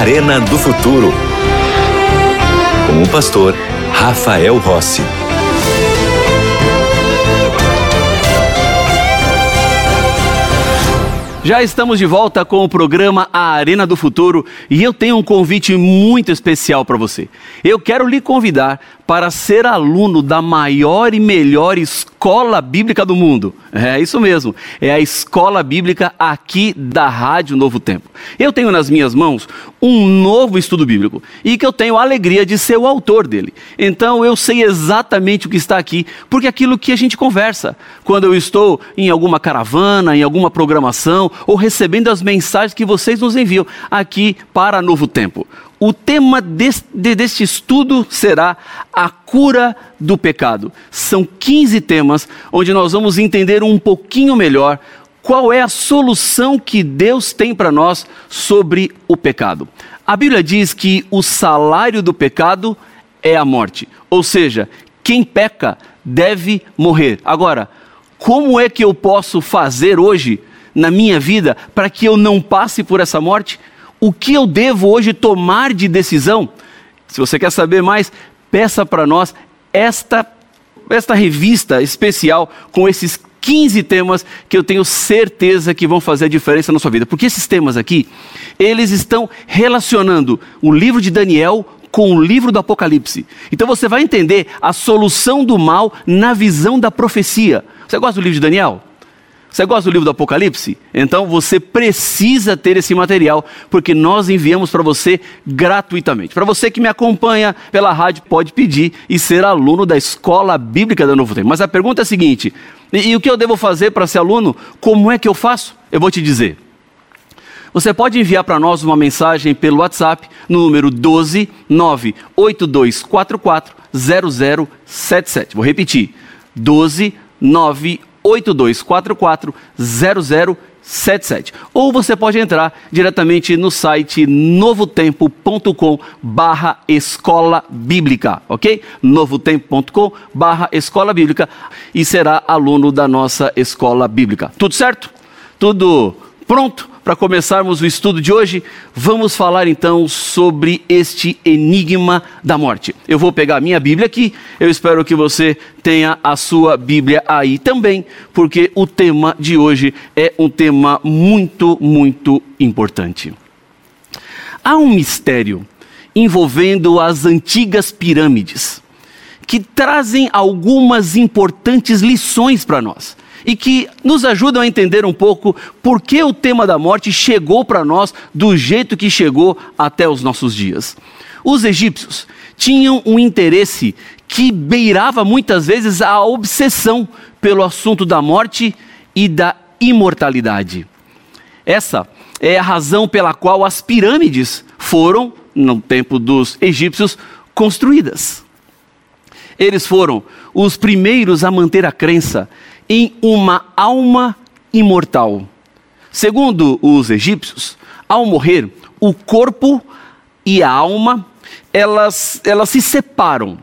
Arena do Futuro. Com o pastor Rafael Rossi. Já estamos de volta com o programa A Arena do Futuro e eu tenho um convite muito especial para você. Eu quero lhe convidar para ser aluno da maior e melhor escola bíblica do mundo. É isso mesmo, é a escola bíblica aqui da Rádio Novo Tempo. Eu tenho nas minhas mãos um novo estudo bíblico e que eu tenho a alegria de ser o autor dele. Então eu sei exatamente o que está aqui, porque é aquilo que a gente conversa quando eu estou em alguma caravana, em alguma programação ou recebendo as mensagens que vocês nos enviam aqui para Novo Tempo. O tema deste, estudo será a cura do pecado. São 15 temas onde nós vamos entender um pouquinho melhor qual é a solução que Deus tem para nós sobre o pecado. A Bíblia diz que o salário do pecado é a morte, ou seja, quem peca deve morrer. Agora, como é que eu posso fazer hoje na minha vida para que eu não passe por essa morte? o que eu devo hoje tomar de decisão? Se você quer saber mais, peça para nós esta, esta revista especial com esses 15 temas que eu tenho certeza que vão fazer a diferença na sua vida. Porque esses temas aqui, eles estão relacionando o livro de Daniel com o livro do Apocalipse. Então você vai entender a solução do mal na visão da profecia. Você gosta do livro de Daniel? Você gosta do livro do Apocalipse? Então você precisa ter esse material, porque nós enviamos para você gratuitamente. Para você que me acompanha pela rádio, pode pedir e ser aluno da Escola Bíblica da Novo Tempo. Mas a pergunta é a seguinte: e, e o que eu devo fazer para ser aluno? Como é que eu faço? Eu vou te dizer. Você pode enviar para nós uma mensagem pelo WhatsApp no número 12 98244 0077. Vou repetir: 12 98244 82440077. Ou você pode entrar diretamente no site novotempo.com barra escola bíblica, ok? novotempo.com barra escola bíblica e será aluno da nossa escola bíblica. Tudo certo? Tudo pronto? Para começarmos o estudo de hoje, vamos falar então sobre este enigma da morte. Eu vou pegar a minha Bíblia aqui, eu espero que você tenha a sua Bíblia aí também, porque o tema de hoje é um tema muito, muito importante. Há um mistério envolvendo as antigas pirâmides que trazem algumas importantes lições para nós e que nos ajudam a entender um pouco por que o tema da morte chegou para nós do jeito que chegou até os nossos dias. Os egípcios tinham um interesse que beirava muitas vezes a obsessão pelo assunto da morte e da imortalidade. Essa é a razão pela qual as pirâmides foram, no tempo dos egípcios, construídas. Eles foram os primeiros a manter a crença em uma alma imortal. Segundo os egípcios, ao morrer, o corpo e a alma, elas, elas se separam.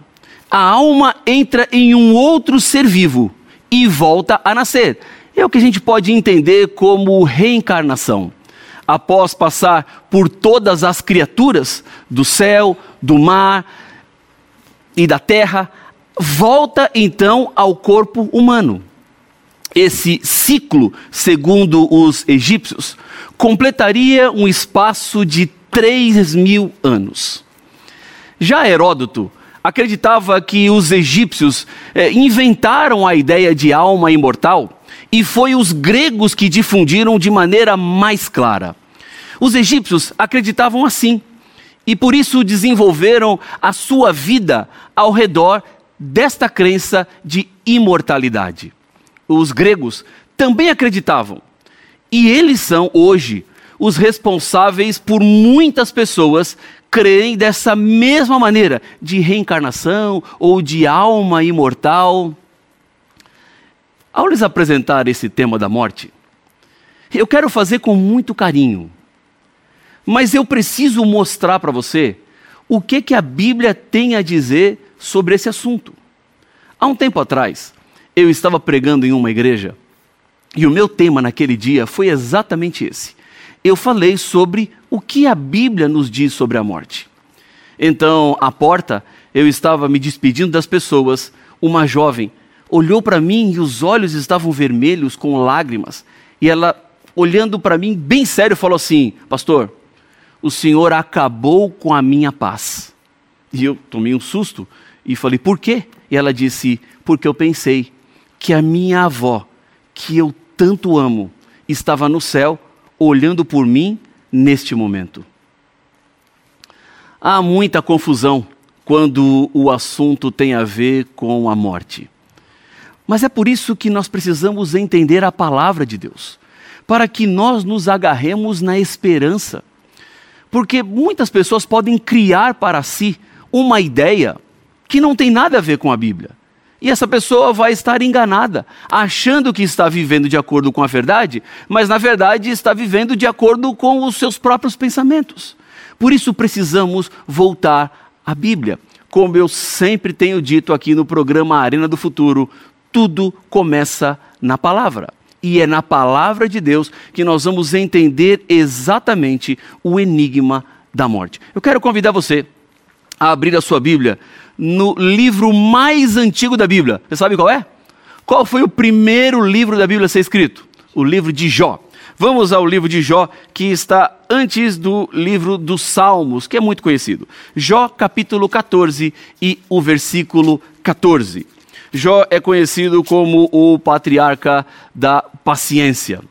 A alma entra em um outro ser vivo e volta a nascer. É o que a gente pode entender como reencarnação. Após passar por todas as criaturas do céu, do mar e da terra, volta então ao corpo humano esse ciclo, segundo os egípcios, completaria um espaço de 3 mil anos. Já Heródoto acreditava que os egípcios eh, inventaram a ideia de alma imortal e foi os gregos que difundiram de maneira mais clara. Os egípcios acreditavam assim e por isso desenvolveram a sua vida ao redor desta crença de imortalidade os gregos também acreditavam. E eles são hoje os responsáveis por muitas pessoas creem dessa mesma maneira de reencarnação ou de alma imortal. Ao lhes apresentar esse tema da morte, eu quero fazer com muito carinho, mas eu preciso mostrar para você o que, que a Bíblia tem a dizer sobre esse assunto. Há um tempo atrás, eu estava pregando em uma igreja e o meu tema naquele dia foi exatamente esse. eu falei sobre o que a Bíblia nos diz sobre a morte. Então, à porta, eu estava me despedindo das pessoas, uma jovem olhou para mim e os olhos estavam vermelhos com lágrimas. E ela, olhando para mim bem sério, falou assim: Pastor, o Senhor acabou com a minha paz. E eu tomei um susto e falei: Por quê? E ela disse: Porque eu pensei que a minha avó, que eu tanto amo, estava no céu olhando por mim neste momento. Há muita confusão quando o assunto tem a ver com a morte. Mas é por isso que nós precisamos entender a palavra de Deus, para que nós nos agarremos na esperança. Porque muitas pessoas podem criar para si uma ideia que não tem nada a ver com a Bíblia. E essa pessoa vai estar enganada, achando que está vivendo de acordo com a verdade, mas na verdade está vivendo de acordo com os seus próprios pensamentos. Por isso precisamos voltar à Bíblia. Como eu sempre tenho dito aqui no programa Arena do Futuro, tudo começa na palavra. E é na palavra de Deus que nós vamos entender exatamente o enigma da morte. Eu quero convidar você a abrir a sua Bíblia no livro mais antigo da Bíblia. Você sabe qual é? Qual foi o primeiro livro da Bíblia a ser escrito? O livro de Jó. Vamos ao livro de Jó, que está antes do livro dos Salmos, que é muito conhecido. Jó, capítulo 14 e o versículo 14. Jó é conhecido como o patriarca da paciência.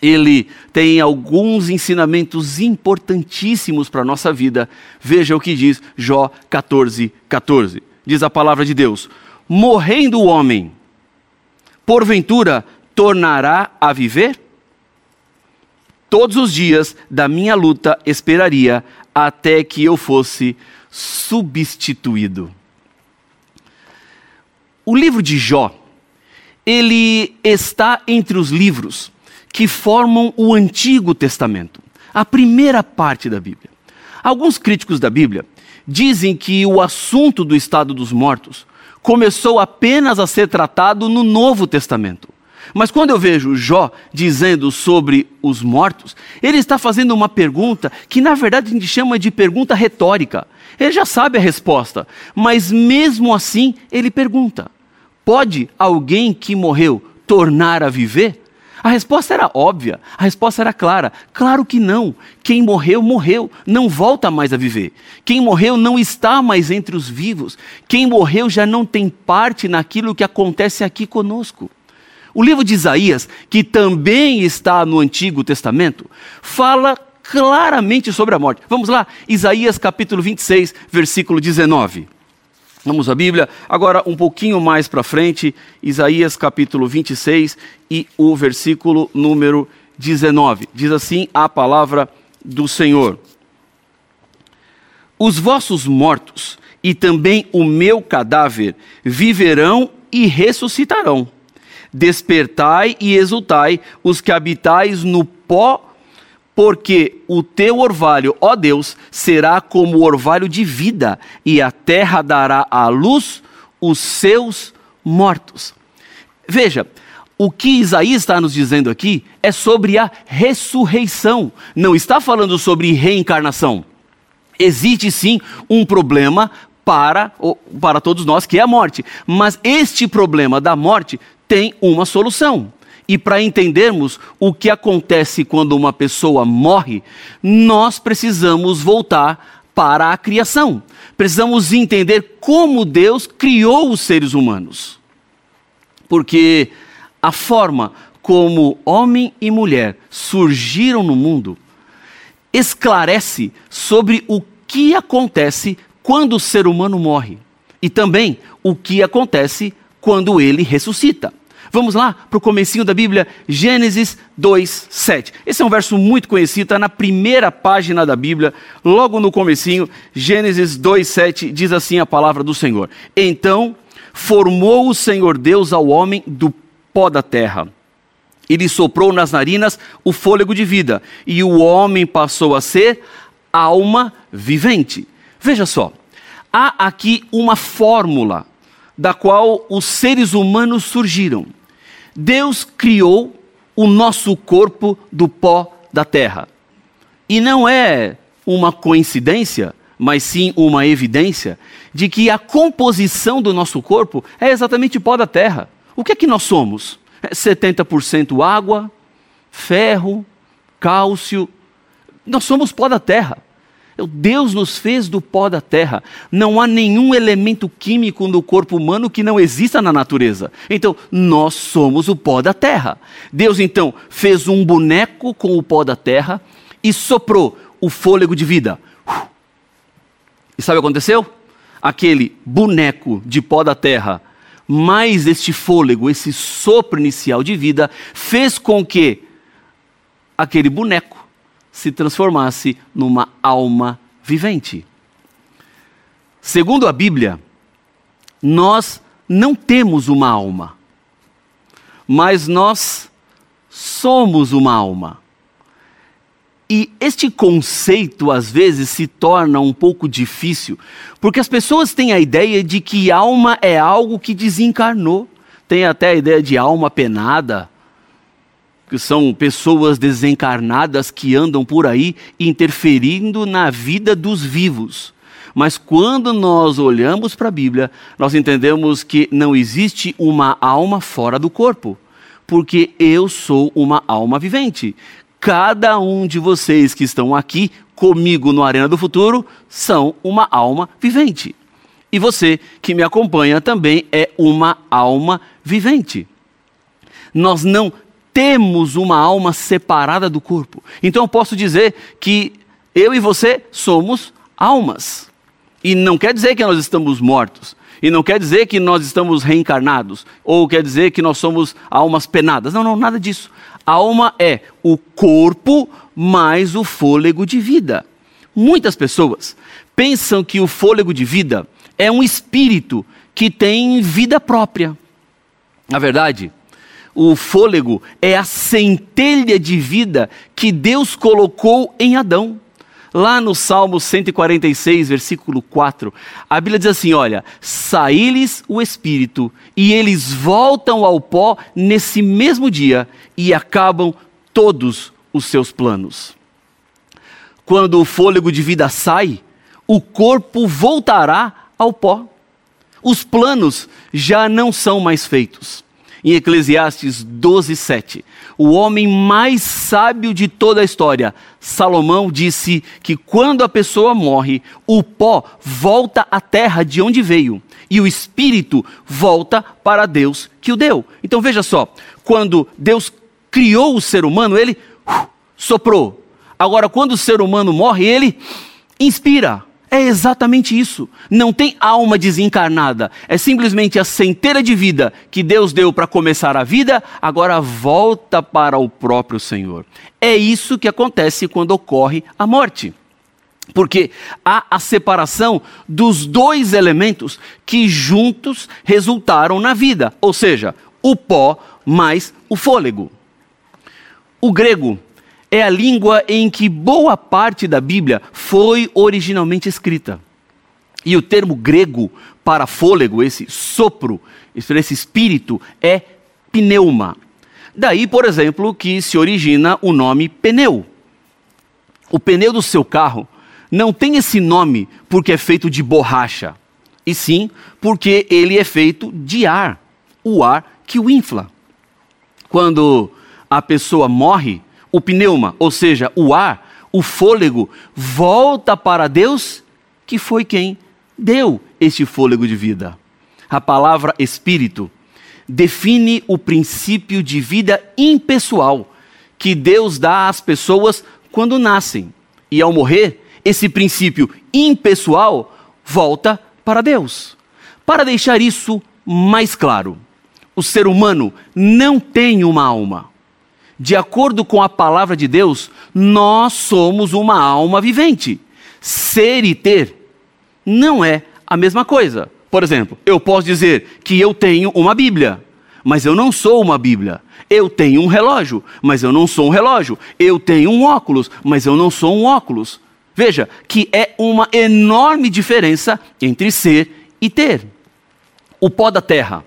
Ele tem alguns ensinamentos importantíssimos para a nossa vida. Veja o que diz Jó 14, 14. Diz a palavra de Deus: Morrendo o homem, porventura tornará a viver? Todos os dias da minha luta esperaria até que eu fosse substituído. O livro de Jó, ele está entre os livros que formam o Antigo Testamento, a primeira parte da Bíblia. Alguns críticos da Bíblia dizem que o assunto do estado dos mortos começou apenas a ser tratado no Novo Testamento. Mas quando eu vejo Jó dizendo sobre os mortos, ele está fazendo uma pergunta que na verdade a gente chama de pergunta retórica. Ele já sabe a resposta, mas mesmo assim ele pergunta. Pode alguém que morreu tornar a viver? A resposta era óbvia, a resposta era clara. Claro que não. Quem morreu, morreu, não volta mais a viver. Quem morreu não está mais entre os vivos. Quem morreu já não tem parte naquilo que acontece aqui conosco. O livro de Isaías, que também está no Antigo Testamento, fala claramente sobre a morte. Vamos lá, Isaías capítulo 26, versículo 19. Vamos à Bíblia, agora um pouquinho mais para frente, Isaías capítulo 26 e o versículo número 19. Diz assim a palavra do Senhor: Os vossos mortos e também o meu cadáver viverão e ressuscitarão. Despertai e exultai, os que habitais no pó porque o teu orvalho, ó Deus, será como orvalho de vida, e a terra dará à luz os seus mortos. Veja, o que Isaías está nos dizendo aqui é sobre a ressurreição, não está falando sobre reencarnação. Existe sim um problema para, para todos nós, que é a morte, mas este problema da morte tem uma solução. E para entendermos o que acontece quando uma pessoa morre, nós precisamos voltar para a criação. Precisamos entender como Deus criou os seres humanos. Porque a forma como homem e mulher surgiram no mundo esclarece sobre o que acontece quando o ser humano morre e também o que acontece quando ele ressuscita. Vamos lá para o comecinho da Bíblia, Gênesis 2, 7. Esse é um verso muito conhecido, está na primeira página da Bíblia, logo no comecinho, Gênesis 2, 7, diz assim a palavra do Senhor. Então formou o Senhor Deus ao homem do pó da terra. E lhe soprou nas narinas o fôlego de vida, e o homem passou a ser alma vivente. Veja só, há aqui uma fórmula da qual os seres humanos surgiram. Deus criou o nosso corpo do pó da terra. E não é uma coincidência, mas sim uma evidência de que a composição do nosso corpo é exatamente pó da terra. O que é que nós somos? 70% é água, ferro, cálcio. Nós somos pó da terra. Deus nos fez do pó da terra. Não há nenhum elemento químico no corpo humano que não exista na natureza. Então, nós somos o pó da terra. Deus, então, fez um boneco com o pó da terra e soprou o fôlego de vida. E sabe o que aconteceu? Aquele boneco de pó da terra, mais este fôlego, esse sopro inicial de vida, fez com que aquele boneco se transformasse numa alma vivente. Segundo a Bíblia, nós não temos uma alma, mas nós somos uma alma. E este conceito às vezes se torna um pouco difícil, porque as pessoas têm a ideia de que alma é algo que desencarnou. Tem até a ideia de alma penada, que são pessoas desencarnadas que andam por aí interferindo na vida dos vivos. Mas quando nós olhamos para a Bíblia, nós entendemos que não existe uma alma fora do corpo, porque eu sou uma alma vivente. Cada um de vocês que estão aqui comigo no Arena do Futuro são uma alma vivente. E você que me acompanha também é uma alma vivente. Nós não temos uma alma separada do corpo. Então eu posso dizer que eu e você somos almas. E não quer dizer que nós estamos mortos. E não quer dizer que nós estamos reencarnados. Ou quer dizer que nós somos almas penadas. Não, não, nada disso. Alma é o corpo mais o fôlego de vida. Muitas pessoas pensam que o fôlego de vida é um espírito que tem vida própria. Na verdade, o fôlego é a centelha de vida que Deus colocou em Adão. Lá no Salmo 146, versículo 4, a Bíblia diz assim: Olha, saí-lhes o espírito, e eles voltam ao pó nesse mesmo dia, e acabam todos os seus planos. Quando o fôlego de vida sai, o corpo voltará ao pó. Os planos já não são mais feitos em Eclesiastes 12, 7. O homem mais sábio de toda a história, Salomão, disse que quando a pessoa morre, o pó volta à terra de onde veio e o espírito volta para Deus que o deu. Então veja só, quando Deus criou o ser humano, ele uh, soprou. Agora, quando o ser humano morre, ele inspira. É exatamente isso. Não tem alma desencarnada. É simplesmente a centeira de vida que Deus deu para começar a vida, agora volta para o próprio Senhor. É isso que acontece quando ocorre a morte. Porque há a separação dos dois elementos que juntos resultaram na vida, ou seja, o pó mais o fôlego. O grego é a língua em que boa parte da Bíblia foi originalmente escrita. E o termo grego para fôlego, esse sopro, esse espírito, é pneuma. Daí, por exemplo, que se origina o nome pneu. O pneu do seu carro não tem esse nome porque é feito de borracha, e sim porque ele é feito de ar, o ar que o infla. Quando a pessoa morre, o pneuma, ou seja, o ar, o fôlego, volta para Deus, que foi quem deu este fôlego de vida. A palavra espírito define o princípio de vida impessoal que Deus dá às pessoas quando nascem. E ao morrer, esse princípio impessoal volta para Deus. Para deixar isso mais claro, o ser humano não tem uma alma de acordo com a palavra de Deus, nós somos uma alma vivente. Ser e ter não é a mesma coisa. Por exemplo, eu posso dizer que eu tenho uma Bíblia, mas eu não sou uma Bíblia. Eu tenho um relógio, mas eu não sou um relógio. Eu tenho um óculos, mas eu não sou um óculos. Veja que é uma enorme diferença entre ser e ter. O pó da terra,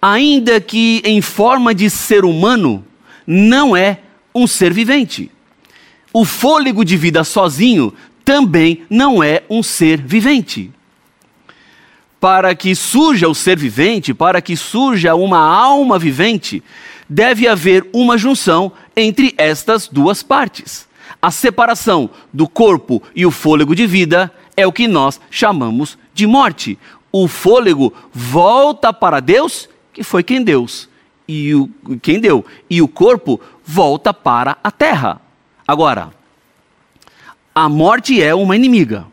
ainda que em forma de ser humano, não é um ser vivente. o fôlego de vida sozinho também não é um ser vivente. Para que surja o ser vivente, para que surja uma alma vivente, deve haver uma junção entre estas duas partes. A separação do corpo e o fôlego de vida é o que nós chamamos de morte. O fôlego volta para Deus, que foi quem Deus e o, quem deu, e o corpo volta para a terra. Agora, a morte é uma inimiga.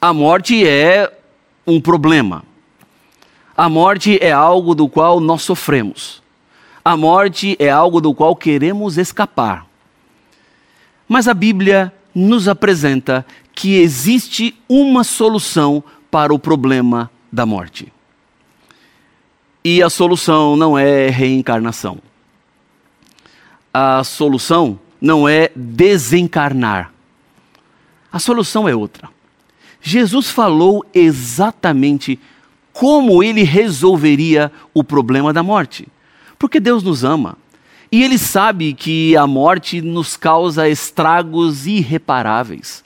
A morte é um problema. A morte é algo do qual nós sofremos. A morte é algo do qual queremos escapar. Mas a Bíblia nos apresenta que existe uma solução para o problema da morte. E a solução não é reencarnação. A solução não é desencarnar. A solução é outra. Jesus falou exatamente como ele resolveria o problema da morte. Porque Deus nos ama. E ele sabe que a morte nos causa estragos irreparáveis.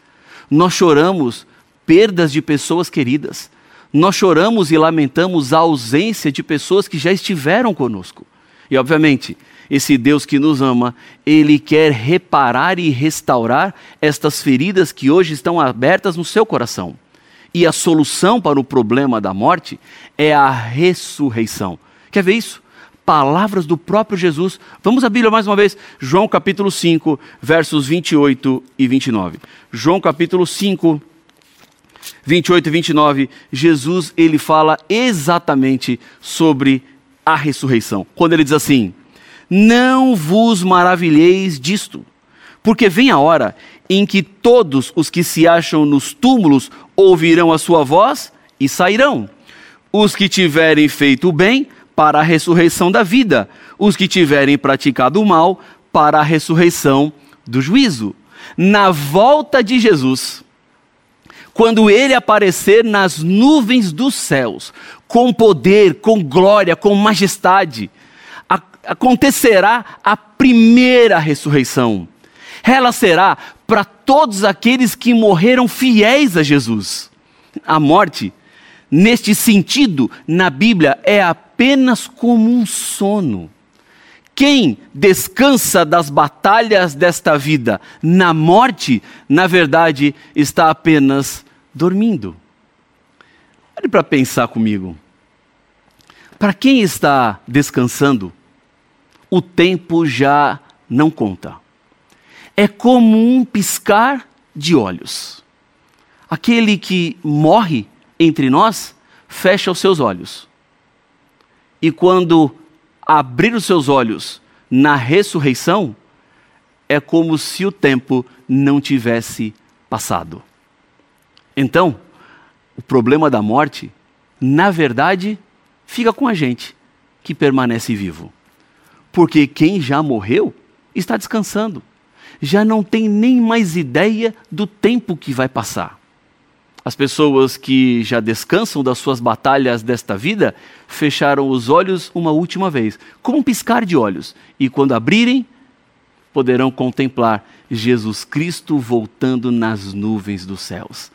Nós choramos perdas de pessoas queridas. Nós choramos e lamentamos a ausência de pessoas que já estiveram conosco. E, obviamente, esse Deus que nos ama, ele quer reparar e restaurar estas feridas que hoje estão abertas no seu coração. E a solução para o problema da morte é a ressurreição. Quer ver isso? Palavras do próprio Jesus. Vamos à Bíblia mais uma vez. João capítulo 5, versos 28 e 29. João capítulo 5, 28 e 29, Jesus ele fala exatamente sobre a ressurreição. Quando ele diz assim: Não vos maravilheis disto, porque vem a hora em que todos os que se acham nos túmulos ouvirão a sua voz e sairão. Os que tiverem feito o bem, para a ressurreição da vida, os que tiverem praticado o mal, para a ressurreição do juízo. Na volta de Jesus, quando ele aparecer nas nuvens dos céus, com poder, com glória, com majestade, acontecerá a primeira ressurreição. Ela será para todos aqueles que morreram fiéis a Jesus. A morte, neste sentido, na Bíblia, é apenas como um sono. Quem descansa das batalhas desta vida na morte, na verdade, está apenas dormindo. Olhe para pensar comigo. Para quem está descansando, o tempo já não conta. É como um piscar de olhos. Aquele que morre entre nós fecha os seus olhos. E quando abrir os seus olhos na ressurreição, é como se o tempo não tivesse passado. Então, o problema da morte, na verdade, fica com a gente que permanece vivo. Porque quem já morreu está descansando. Já não tem nem mais ideia do tempo que vai passar. As pessoas que já descansam das suas batalhas desta vida fecharam os olhos uma última vez, como um piscar de olhos, e quando abrirem, poderão contemplar Jesus Cristo voltando nas nuvens dos céus.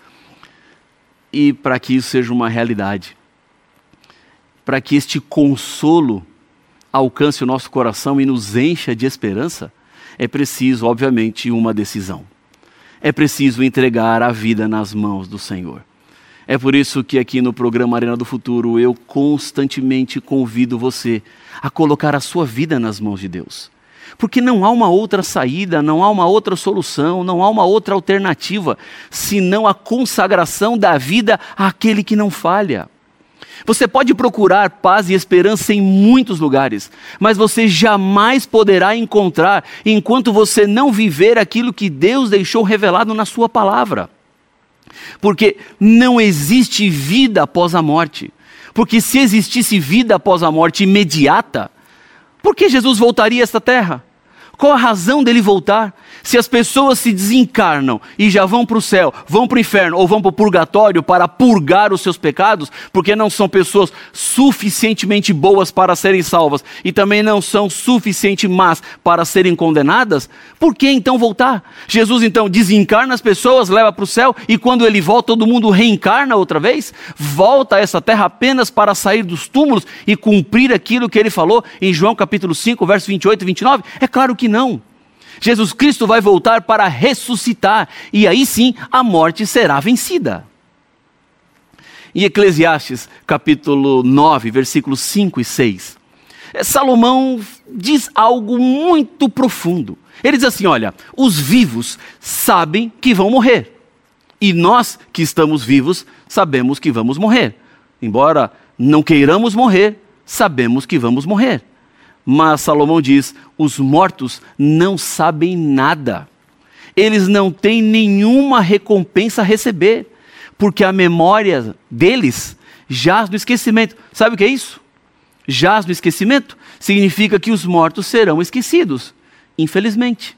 E para que isso seja uma realidade, para que este consolo alcance o nosso coração e nos encha de esperança, é preciso, obviamente, uma decisão é preciso entregar a vida nas mãos do Senhor. É por isso que aqui no programa Arena do Futuro eu constantemente convido você a colocar a sua vida nas mãos de Deus. Porque não há uma outra saída, não há uma outra solução, não há uma outra alternativa, senão a consagração da vida àquele que não falha. Você pode procurar paz e esperança em muitos lugares, mas você jamais poderá encontrar enquanto você não viver aquilo que Deus deixou revelado na Sua palavra. Porque não existe vida após a morte. Porque se existisse vida após a morte imediata, por que Jesus voltaria a esta terra? Qual a razão dele voltar? Se as pessoas se desencarnam e já vão para o céu, vão para o inferno ou vão para o purgatório para purgar os seus pecados, porque não são pessoas suficientemente boas para serem salvas e também não são suficientemente más para serem condenadas, por que então voltar? Jesus então desencarna as pessoas, leva para o céu e quando ele volta, todo mundo reencarna outra vez? Volta a essa terra apenas para sair dos túmulos e cumprir aquilo que ele falou em João capítulo 5, verso 28 e 29? É claro que não. Jesus Cristo vai voltar para ressuscitar, e aí sim a morte será vencida. Em Eclesiastes, capítulo 9, versículos 5 e 6, eh, Salomão diz algo muito profundo. Ele diz assim: Olha, os vivos sabem que vão morrer, e nós que estamos vivos sabemos que vamos morrer. Embora não queiramos morrer, sabemos que vamos morrer. Mas Salomão diz: os mortos não sabem nada. Eles não têm nenhuma recompensa a receber, porque a memória deles jaz no esquecimento. Sabe o que é isso? Jaz no esquecimento significa que os mortos serão esquecidos, infelizmente.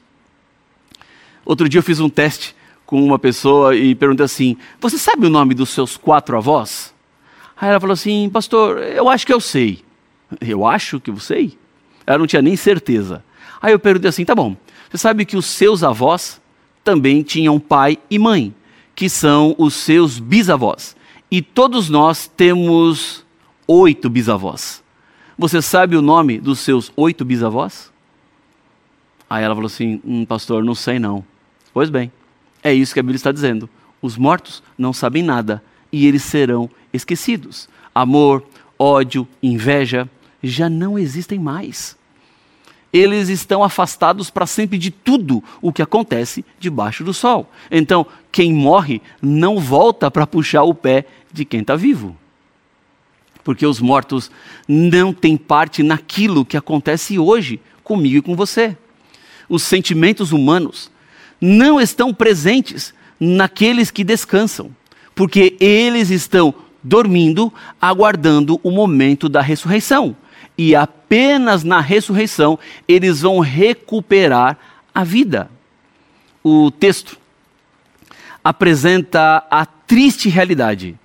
Outro dia eu fiz um teste com uma pessoa e perguntei assim: Você sabe o nome dos seus quatro avós? Aí ela falou assim: Pastor, eu acho que eu sei. Eu acho que eu sei? Ela não tinha nem certeza. Aí eu perguntei assim: tá bom, você sabe que os seus avós também tinham pai e mãe, que são os seus bisavós. E todos nós temos oito bisavós. Você sabe o nome dos seus oito bisavós? Aí ela falou assim: hum, pastor, não sei não. Pois bem, é isso que a Bíblia está dizendo. Os mortos não sabem nada e eles serão esquecidos. Amor, ódio, inveja já não existem mais eles estão afastados para sempre de tudo o que acontece debaixo do sol. Então, quem morre não volta para puxar o pé de quem está vivo. Porque os mortos não têm parte naquilo que acontece hoje comigo e com você. Os sentimentos humanos não estão presentes naqueles que descansam, porque eles estão dormindo, aguardando o momento da ressurreição e apenas na ressurreição eles vão recuperar a vida. O texto apresenta a triste realidade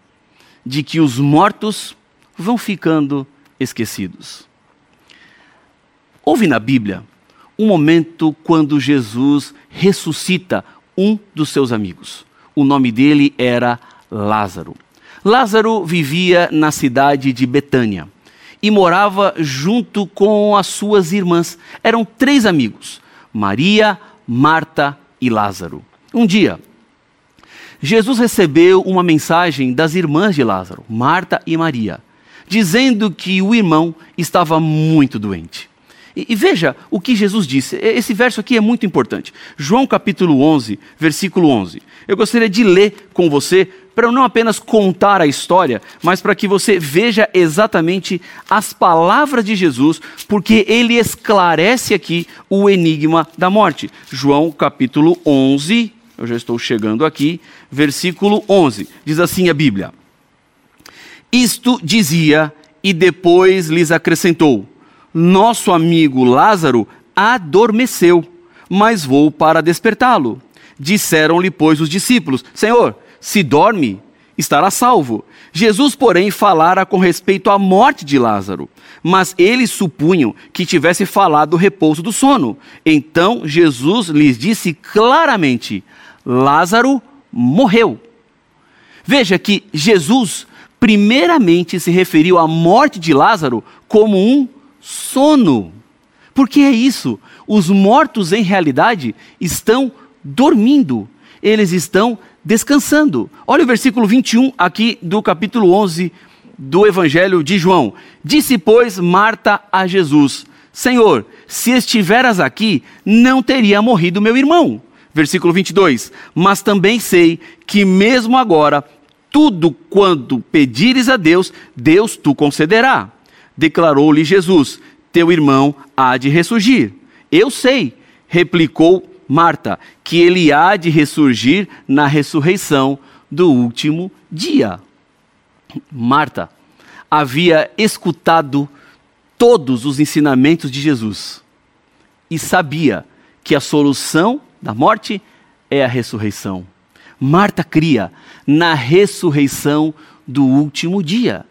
de que os mortos vão ficando esquecidos. Houve na Bíblia um momento quando Jesus ressuscita um dos seus amigos. O nome dele era Lázaro. Lázaro vivia na cidade de Betânia e morava junto com as suas irmãs. Eram três amigos: Maria, Marta e Lázaro. Um dia, Jesus recebeu uma mensagem das irmãs de Lázaro, Marta e Maria, dizendo que o irmão estava muito doente. E, e, veja o que Jesus disse. Esse verso aqui é muito importante. João capítulo 11, versículo 11. Eu gostaria de ler com você para não apenas contar a história, mas para que você veja exatamente as palavras de Jesus, porque ele esclarece aqui o enigma da morte. João capítulo 11, eu já estou chegando aqui, versículo 11. Diz assim a Bíblia: Isto dizia e depois lhes acrescentou: Nosso amigo Lázaro adormeceu, mas vou para despertá-lo. Disseram-lhe, pois, os discípulos: Senhor, se dorme, estará salvo. Jesus, porém, falara com respeito à morte de Lázaro, mas eles supunham que tivesse falado do repouso do sono. Então Jesus lhes disse claramente: Lázaro morreu. Veja que Jesus, primeiramente, se referiu à morte de Lázaro como um sono. Porque é isso, os mortos em realidade estão dormindo, eles estão descansando. Olha o versículo 21 aqui do capítulo 11 do Evangelho de João. Disse, pois, Marta a Jesus: Senhor, se estiveras aqui, não teria morrido meu irmão. Versículo 22. Mas também sei que mesmo agora, tudo quanto pedires a Deus, Deus tu concederá. Declarou-lhe Jesus: Teu irmão há de ressurgir. Eu sei, replicou Marta, que ele há de ressurgir na ressurreição do último dia. Marta havia escutado todos os ensinamentos de Jesus. e sabia que a solução da morte é a ressurreição. Marta cria na ressurreição do último dia.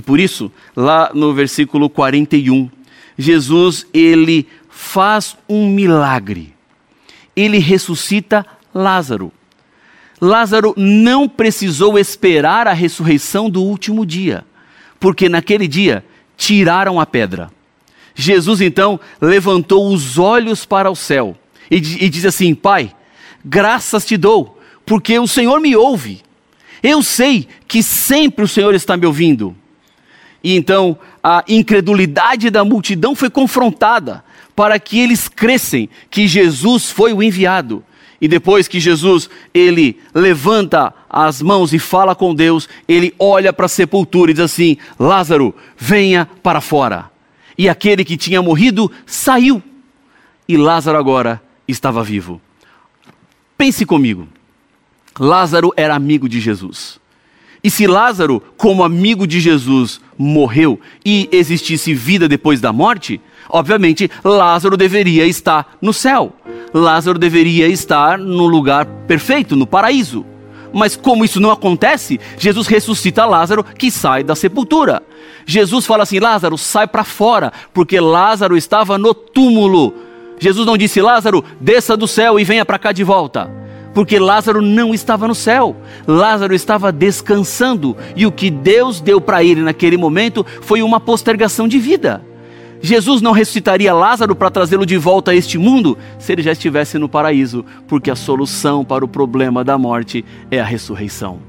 E por isso, lá no versículo 41, Jesus ele faz um milagre. Ele ressuscita Lázaro. Lázaro não precisou esperar a ressurreição do último dia, porque naquele dia tiraram a pedra. Jesus então levantou os olhos para o céu e, e diz assim: Pai, graças te dou, porque o Senhor me ouve. Eu sei que sempre o Senhor está me ouvindo. E então a incredulidade da multidão foi confrontada para que eles crescem que Jesus foi o enviado. E depois que Jesus ele levanta as mãos e fala com Deus, ele olha para a sepultura e diz assim: Lázaro, venha para fora. E aquele que tinha morrido saiu. E Lázaro agora estava vivo. Pense comigo. Lázaro era amigo de Jesus. E se Lázaro, como amigo de Jesus, morreu e existisse vida depois da morte, obviamente Lázaro deveria estar no céu. Lázaro deveria estar no lugar perfeito, no paraíso. Mas como isso não acontece, Jesus ressuscita Lázaro que sai da sepultura. Jesus fala assim: Lázaro, sai para fora, porque Lázaro estava no túmulo. Jesus não disse: Lázaro, desça do céu e venha para cá de volta porque Lázaro não estava no céu, Lázaro estava descansando, e o que Deus deu para ele naquele momento foi uma postergação de vida. Jesus não ressuscitaria Lázaro para trazê-lo de volta a este mundo se ele já estivesse no paraíso, porque a solução para o problema da morte é a ressurreição.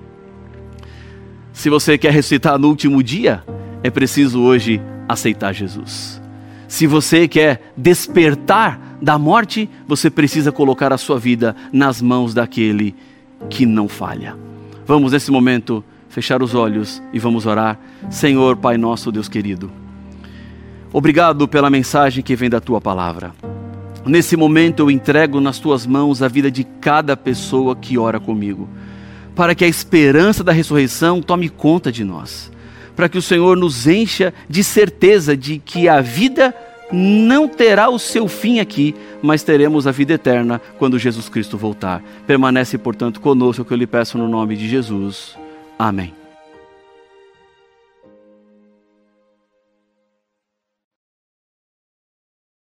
Se você quer ressuscitar no último dia, é preciso hoje aceitar Jesus. Se você quer despertar da morte, você precisa colocar a sua vida nas mãos daquele que não falha. Vamos nesse momento fechar os olhos e vamos orar. Senhor, Pai nosso, Deus querido. Obrigado pela mensagem que vem da tua palavra. Nesse momento eu entrego nas tuas mãos a vida de cada pessoa que ora comigo, para que a esperança da ressurreição tome conta de nós para que o Senhor nos encha de certeza de que a vida não terá o seu fim aqui, mas teremos a vida eterna quando Jesus Cristo voltar. Permanece, portanto, conosco, que eu lhe peço no nome de Jesus. Amém.